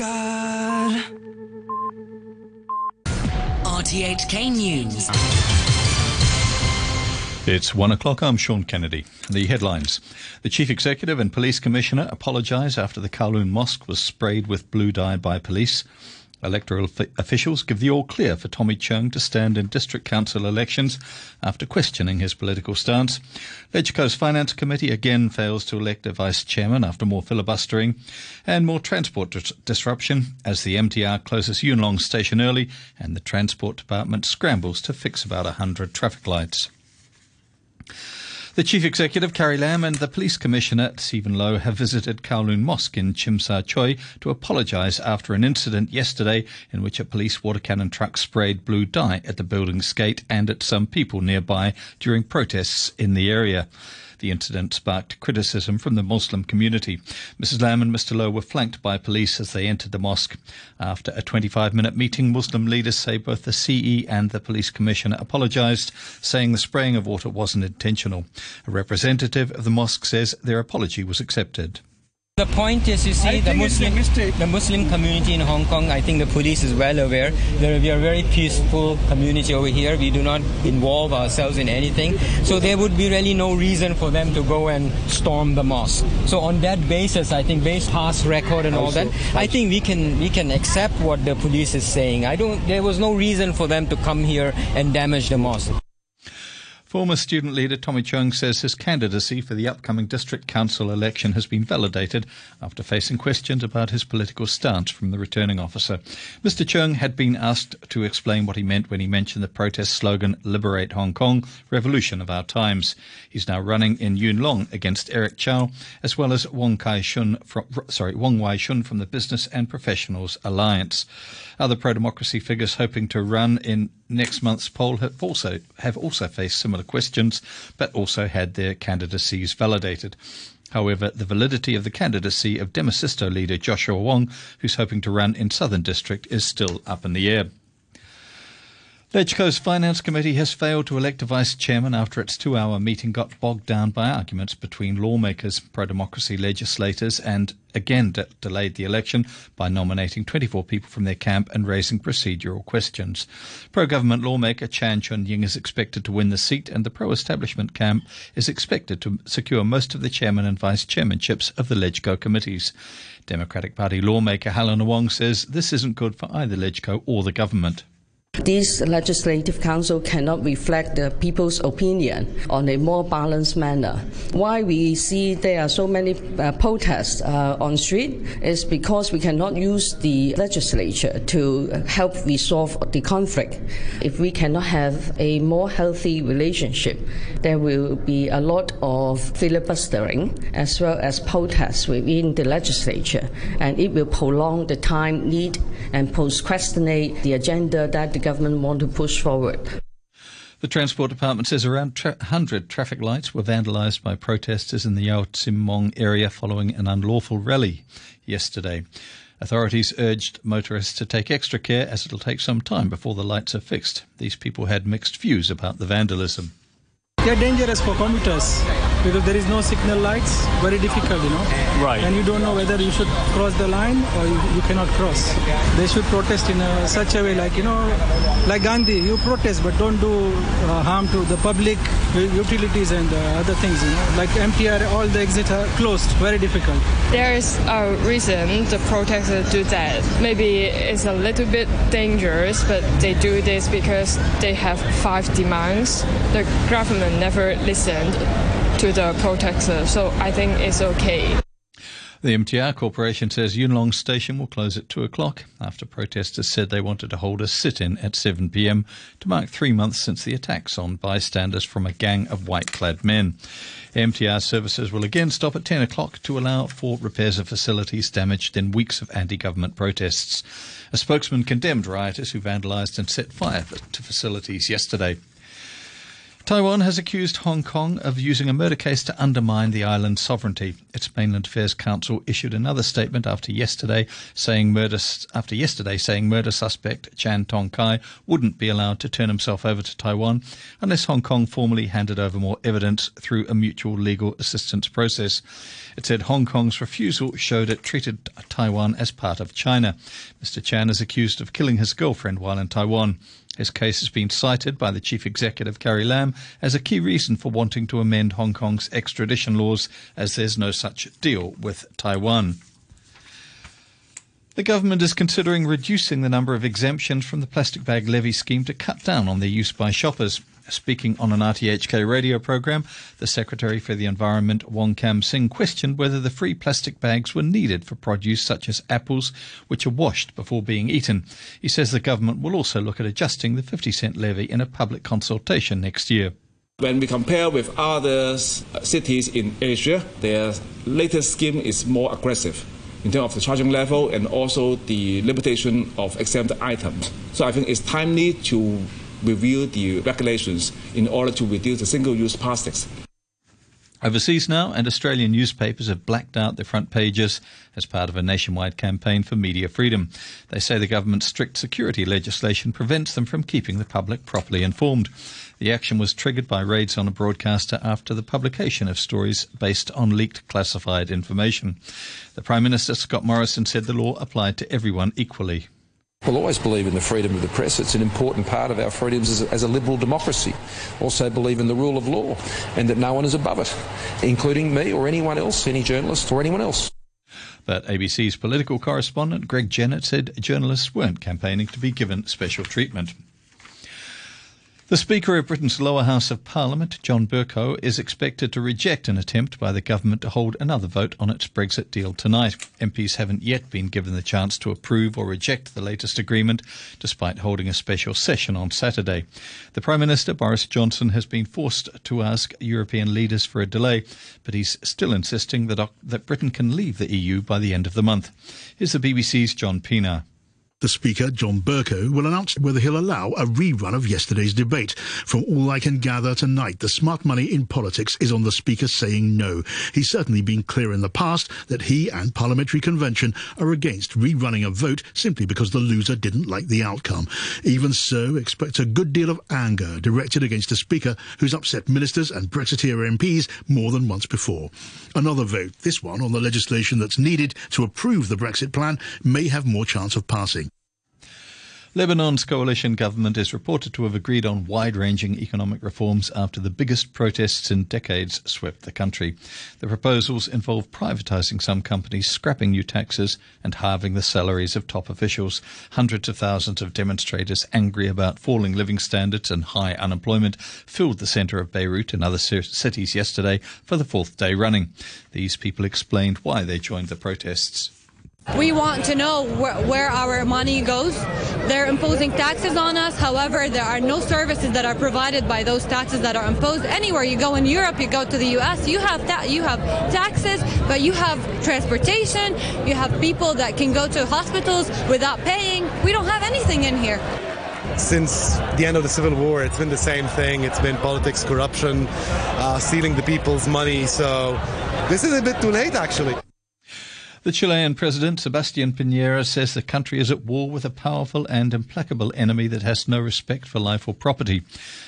God. RTHK News. It's one o'clock. I'm Sean Kennedy. The headlines. The Chief Executive and Police Commissioner apologise after the Kowloon Mosque was sprayed with blue dye by police. Electoral officials give the all clear for Tommy Cheung to stand in district council elections after questioning his political stance. Legco's Finance Committee again fails to elect a vice chairman after more filibustering and more transport dis- disruption as the MTR closes Yuen Long station early and the Transport Department scrambles to fix about 100 traffic lights. The Chief Executive, Carrie Lam, and the Police Commissioner, Stephen Lo, have visited Kowloon Mosque in Tsim Sha Tsui to apologise after an incident yesterday in which a police water cannon truck sprayed blue dye at the building's gate and at some people nearby during protests in the area. The incident sparked criticism from the Muslim community. Mrs. Lam and Mr. Lo were flanked by police as they entered the mosque. After a 25 minute meeting, Muslim leaders say both the CE and the police commissioner apologised, saying the spraying of water wasn't intentional. A representative of the mosque says their apology was accepted. The point is, you see, the Muslim, the Muslim community in Hong Kong, I think the police is well aware. that we are a very peaceful community over here. We do not involve ourselves in anything. So there would be really no reason for them to go and storm the mosque. So on that basis, I think based past record and all that, I think we can we can accept what the police is saying. I don't. There was no reason for them to come here and damage the mosque. Former student leader Tommy Cheung says his candidacy for the upcoming district council election has been validated after facing questions about his political stance from the returning officer. Mr. Cheung had been asked to explain what he meant when he mentioned the protest slogan "Liberate Hong Kong, Revolution of Our Times." He's now running in Yuen Long against Eric Chow, as well as Wong Kai Shun from sorry Wong Wai Shun from the Business and Professionals Alliance. Other pro-democracy figures hoping to run in next month's poll have also have also faced similar questions, but also had their candidacies validated. However, the validity of the candidacy of Demosisto leader Joshua Wong, who's hoping to run in Southern District, is still up in the air. Legco's Finance Committee has failed to elect a vice chairman after its two hour meeting got bogged down by arguments between lawmakers, pro democracy legislators, and again de- delayed the election by nominating 24 people from their camp and raising procedural questions. Pro government lawmaker Chan Chun Ying is expected to win the seat, and the pro establishment camp is expected to secure most of the chairman and vice chairmanships of the Legco committees. Democratic Party lawmaker Helena Wong says this isn't good for either Legco or the government. This legislative council cannot reflect the people's opinion on a more balanced manner. Why we see there are so many uh, protests uh, on street is because we cannot use the legislature to help resolve the conflict. If we cannot have a more healthy relationship, there will be a lot of filibustering as well as protests within the legislature, and it will prolong the time need and procrastinate the agenda that the government want to push forward. The Transport Department says around tra- 100 traffic lights were vandalised by protesters in the Yao Tsim Mong area following an unlawful rally yesterday. Authorities urged motorists to take extra care as it'll take some time before the lights are fixed. These people had mixed views about the vandalism. They're dangerous for commuters because there is no signal lights. Very difficult, you know. Right. And you don't know whether you should cross the line or you, you cannot cross. They should protest in a, such a way, like you know, like Gandhi. You protest, but don't do uh, harm to the public utilities and uh, other things. You know, like MTR, all the exits are closed. Very difficult. There is a reason the protesters do that. Maybe it's a little bit dangerous, but they do this because they have five demands. The government never listened to the protesters, so I think it's okay. The MTR Corporation says Yuen Long Station will close at 2 o'clock after protesters said they wanted to hold a sit in at 7 pm to mark three months since the attacks on bystanders from a gang of white clad men. MTR services will again stop at 10 o'clock to allow for repairs of facilities damaged in weeks of anti government protests. A spokesman condemned rioters who vandalised and set fire to facilities yesterday. Taiwan has accused Hong Kong of using a murder case to undermine the island's sovereignty. Its Mainland Affairs Council issued another statement after yesterday saying murder after yesterday saying murder suspect Chan Tong Kai wouldn't be allowed to turn himself over to Taiwan unless Hong Kong formally handed over more evidence through a mutual legal assistance process. It said Hong Kong's refusal showed it treated Taiwan as part of China. Mr. Chan is accused of killing his girlfriend while in Taiwan. His case has been cited by the chief executive Carrie Lam as a key reason for wanting to amend Hong Kong's extradition laws, as there's no such deal with Taiwan. The government is considering reducing the number of exemptions from the plastic bag levy scheme to cut down on their use by shoppers. Speaking on an RTHK radio program, the Secretary for the Environment, Wong Kam Sing, questioned whether the free plastic bags were needed for produce such as apples, which are washed before being eaten. He says the government will also look at adjusting the 50 cent levy in a public consultation next year. When we compare with other cities in Asia, their latest scheme is more aggressive in terms of the charging level and also the limitation of exempt items. So I think it's timely to review the regulations in order to reduce the single-use plastics. Overseas now, and Australian newspapers have blacked out their front pages as part of a nationwide campaign for media freedom. They say the government's strict security legislation prevents them from keeping the public properly informed. The action was triggered by raids on a broadcaster after the publication of stories based on leaked classified information. The Prime Minister, Scott Morrison, said the law applied to everyone equally. We'll always believe in the freedom of the press. It's an important part of our freedoms as a, as a, liberal democracy. Also believe in the rule of law and that no one is above it, including me or anyone else, any journalist or anyone else. But ABC's political correspondent Greg Jennett said journalists weren't campaigning to be given special treatment. The Speaker of Britain's lower house of Parliament, John Bercow, is expected to reject an attempt by the government to hold another vote on its Brexit deal tonight. MPs haven't yet been given the chance to approve or reject the latest agreement, despite holding a special session on Saturday. The Prime Minister, Boris Johnson, has been forced to ask European leaders for a delay, but he's still insisting that, that Britain can leave the EU by the end of the month. Here's the BBC's John Pienaar. The Speaker, John Bercow, will announce whether he'll allow a rerun of yesterday's debate. From all I can gather tonight, the smart money in politics is on the Speaker saying no. He's certainly been clear in the past that he and Parliamentary Convention are against rerunning a vote simply because the loser didn't like the outcome. Even so, expect a good deal of anger directed against a Speaker who's upset ministers and Brexiteer MPs more than once before. Another vote, this one on the legislation that's needed to approve the Brexit plan, may have more chance of passing. Lebanon's coalition government is reported to have agreed on wide ranging economic reforms after the biggest protests in decades swept the country. The proposals involve privatising some companies, scrapping new taxes, and halving the salaries of top officials. Hundreds of thousands of demonstrators, angry about falling living standards and high unemployment, filled the centre of Beirut and other cities yesterday for the fourth day running. These people explained why they joined the protests. We want to know where, where, our money goes. They're imposing taxes on us. However, there are no services that are provided by those taxes that are imposed anywhere. You go in Europe, you go to the U.S., you have ta- you have taxes, but you have transportation. You have people that can go to hospitals without paying. We don't have anything in here. Since the end of the Civil War, it's been the same thing. It's been politics, corruption, uh, stealing the people's money. So this is a bit too late, actually. The Chilean president, Sebastian Piñera, says the country is at war with a powerful and implacable enemy that has no respect for life or property.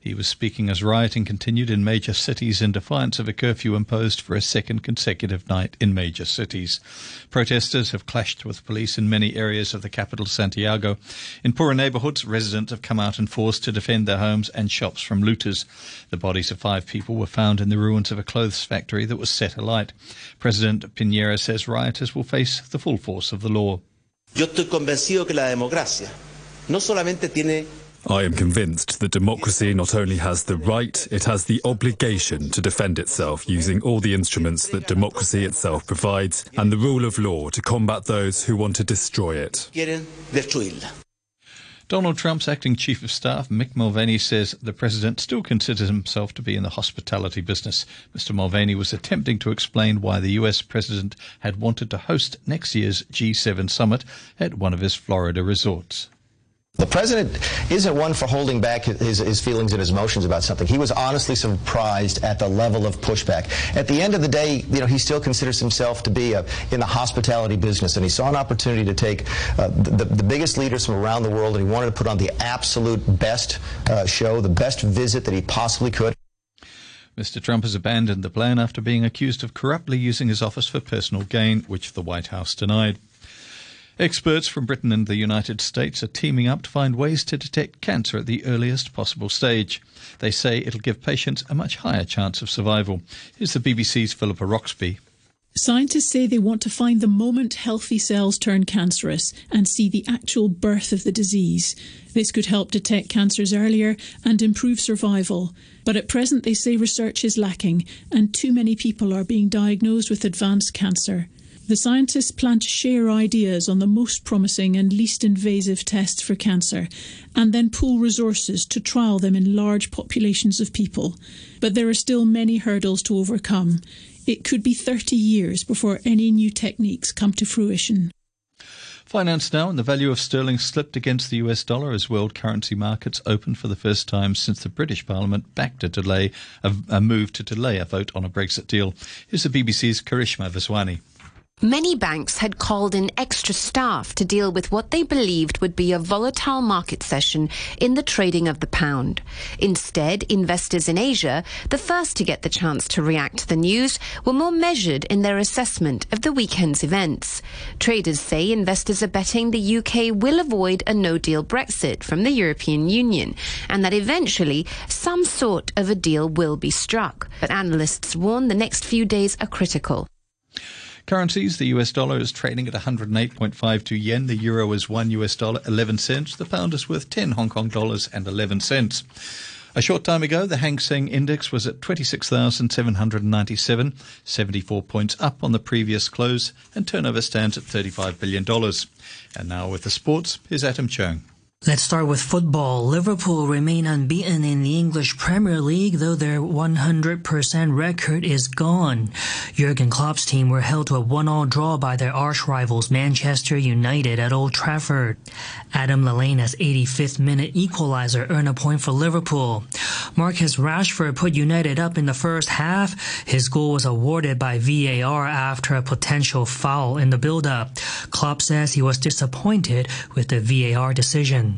He was speaking as rioting continued in major cities in defiance of a curfew imposed for a second consecutive night in major cities. Protesters have clashed with police in many areas of the capital, Santiago. In poorer neighborhoods, residents have come out in force to defend their homes and shops from looters. The bodies of five people were found in the ruins of a clothes factory that was set alight. President Piñera says rioters will face the full force of the law. Yo estoy convencido que la democracia no solamente tiene I am convinced that democracy not only has the right, it has the obligation to defend itself using all the instruments that democracy itself provides and the rule of law to combat those who want to destroy it. Donald Trump's acting chief of staff, Mick Mulvaney, says the president still considers himself to be in the hospitality business. Mr. Mulvaney was attempting to explain why the US president had wanted to host next year's G7 summit at one of his Florida resorts. The president isn't one for holding back his, his, feelings and his emotions about something. He was honestly surprised at the level of pushback. At the end of the day, you know, he still considers himself to be a, in the hospitality business, and he saw an opportunity to take uh, the, the, biggest leaders from around the world, and he wanted to put on the absolute best uh, show, the best visit that he possibly could. Mr. Trump has abandoned the plan after being accused of corruptly using his office for personal gain, which the White House denied. Experts from Britain and the United States are teaming up to find ways to detect cancer at the earliest possible stage. They say it'll give patients a much higher chance of survival. Here's the BBC's Philippa Roxby. Scientists say they want to find the moment healthy cells turn cancerous and see the actual birth of the disease. This could help detect cancers earlier and improve survival. But at present, they say research is lacking and too many people are being diagnosed with advanced cancer. The scientists plan to share ideas on the most promising and least invasive tests for cancer and then pool resources to trial them in large populations of people. But there are still many hurdles to overcome. It could be 30 years before any new techniques come to fruition. Finance now, and the value of sterling slipped against the US dollar as world currency markets opened for the first time since the British Parliament backed a delay a, a move to delay a vote on a Brexit deal. Here's the BBC's Karishma Vaswani. Many banks had called in extra staff to deal with what they believed would be a volatile market session in the trading of the pound. Instead, investors in Asia, the first to get the chance to react to the news, were more measured in their assessment of the weekend's events. Traders say investors are betting the UK will avoid a no-deal Brexit from the European Union and that eventually some sort of a deal will be struck. But analysts warn the next few days are critical. Currencies, the US dollar is trading at 108.52 yen, the euro is 1 US dollar 11 cents, the pound is worth 10 Hong Kong dollars and 11 cents. A short time ago, the Hang Seng Index was at 26,797, 74 points up on the previous close, and turnover stands at $35 billion. And now with the sports, is Adam Chung. Let's start with football. Liverpool remain unbeaten in the English Premier League, though their 100% record is gone. Jurgen Klopp's team were held to a one-all draw by their arch rivals Manchester United at Old Trafford. Adam Lallana's 85th minute equalizer earned a point for Liverpool. Marcus Rashford put United up in the first half. His goal was awarded by VAR after a potential foul in the build-up. Klopp says he was disappointed with the VAR decision.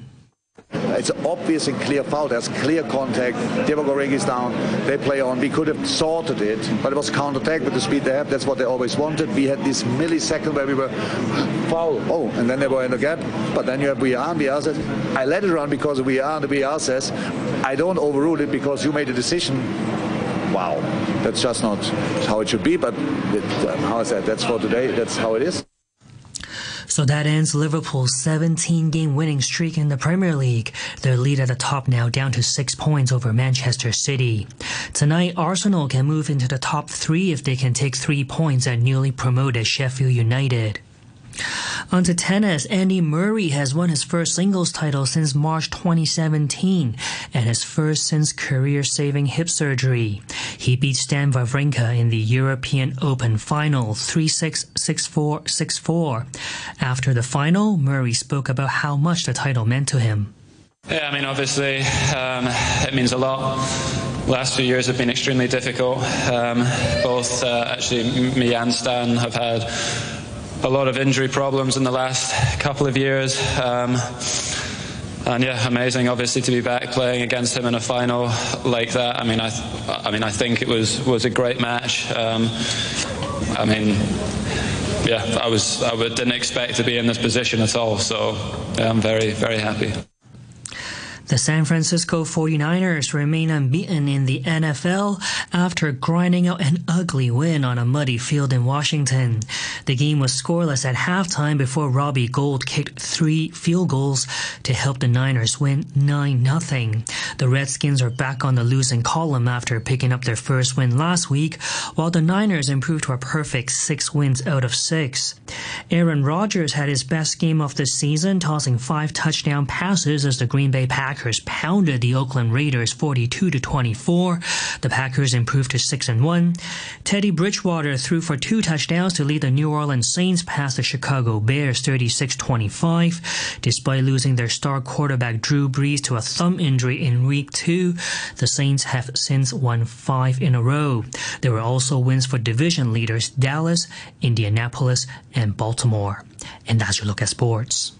It's obvious and clear foul. There's clear contact. Divock is down. They play on. We could have sorted it, but it was counter-attack with the speed they have. That's what they always wanted. We had this millisecond where we were foul. Oh, and then they were in the gap. But then you have VR and VR says, I let it run because VR and the VR says, I don't overrule it because you made a decision wow, that's just not how it should be. But it, um, how is that? That's for today. That's how it is. So that ends Liverpool's 17 game winning streak in the Premier League. Their lead at the top now down to six points over Manchester City. Tonight, Arsenal can move into the top three if they can take three points at newly promoted Sheffield United. On to tennis, Andy Murray has won his first singles title since March 2017 and his first since career-saving hip surgery. He beat Stan Wawrinka in the European Open final 3-6, 6-4, 6-4. After the final, Murray spoke about how much the title meant to him. Yeah, I mean, obviously, um, it means a lot. Last few years have been extremely difficult. Um, both, uh, actually, me and Stan have had a lot of injury problems in the last couple of years. Um, and yeah, amazing, obviously, to be back playing against him in a final like that. I mean, I, I mean, I think it was was a great match. Um, I mean, yeah, I was, I didn't expect to be in this position at all. So yeah, I'm very, very happy. The San Francisco 49ers remain unbeaten in the NFL after grinding out an ugly win on a muddy field in Washington. The game was scoreless at halftime before Robbie Gould kicked three field goals to help the Niners win 9-0. The Redskins are back on the losing column after picking up their first win last week, while the Niners improved to a perfect six wins out of six. Aaron Rodgers had his best game of the season, tossing five touchdown passes as the Green Bay Packers Packers pounded the Oakland Raiders 42 to 24. The Packers improved to 6 and 1. Teddy Bridgewater threw for two touchdowns to lead the New Orleans Saints past the Chicago Bears 36-25. Despite losing their star quarterback Drew Brees to a thumb injury in week 2, the Saints have since won 5 in a row. There were also wins for division leaders Dallas, Indianapolis, and Baltimore. And that's your look at sports.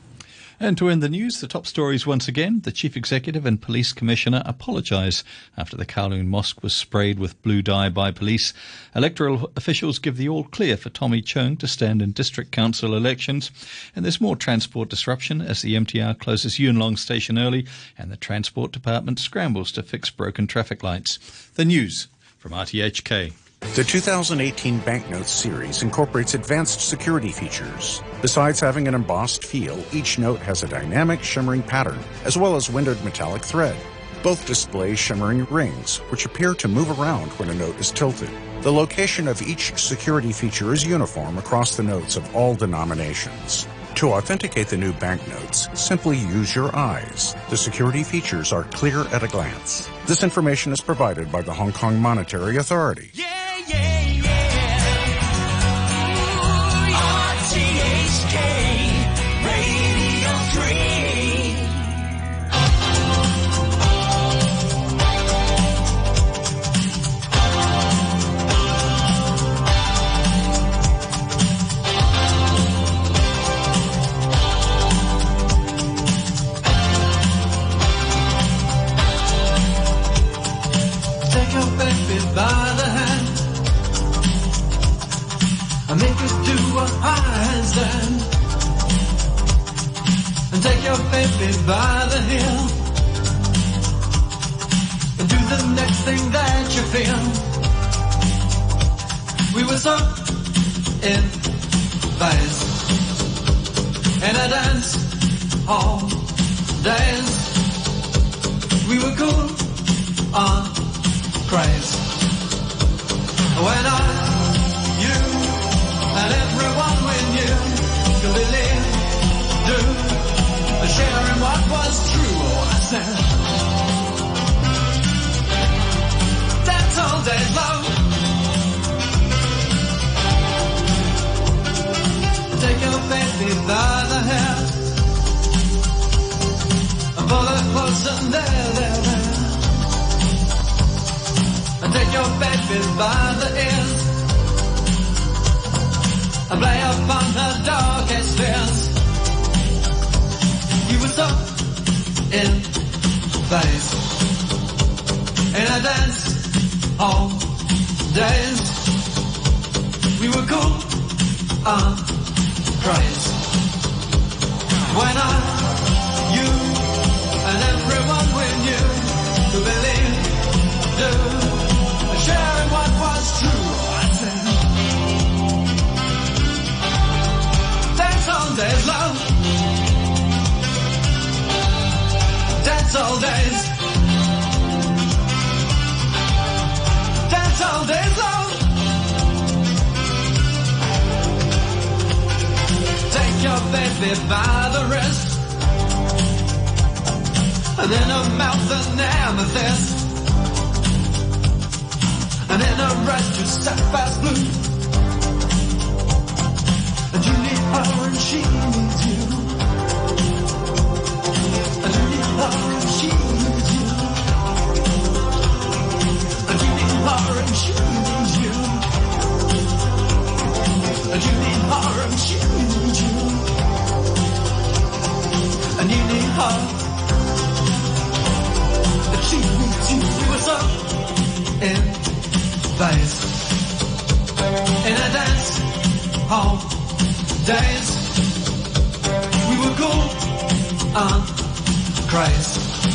And to end the news, the top stories once again. The Chief Executive and Police Commissioner apologise after the Kowloon Mosque was sprayed with blue dye by police. Electoral officials give the all clear for Tommy Cheung to stand in District Council elections. And there's more transport disruption as the MTR closes Yuen Long Station early and the Transport Department scrambles to fix broken traffic lights. The news from RTHK. The 2018 Banknotes series incorporates advanced security features. Besides having an embossed feel, each note has a dynamic shimmering pattern, as well as windowed metallic thread. Both display shimmering rings, which appear to move around when a note is tilted. The location of each security feature is uniform across the notes of all denominations. To authenticate the new banknotes, simply use your eyes. The security features are clear at a glance. This information is provided by the Hong Kong Monetary Authority. Yeah, a. And take your baby by the heel and do the next thing that you feel. We were so in phase in a dance all days. We were cool on craze. When I, was true. I said, that's all day long. Take your baby by the hair pull her close and there, there, there and take your baby by the ears and play upon her darkest fears. You were so in phase in a dance all days. We were cool on craze when I, Dance all days. Dance all days, love. Take your baby by the wrist. And then her mouth an amethyst and in a red to sapphire blue. And you need her and she days. We were cool on craze.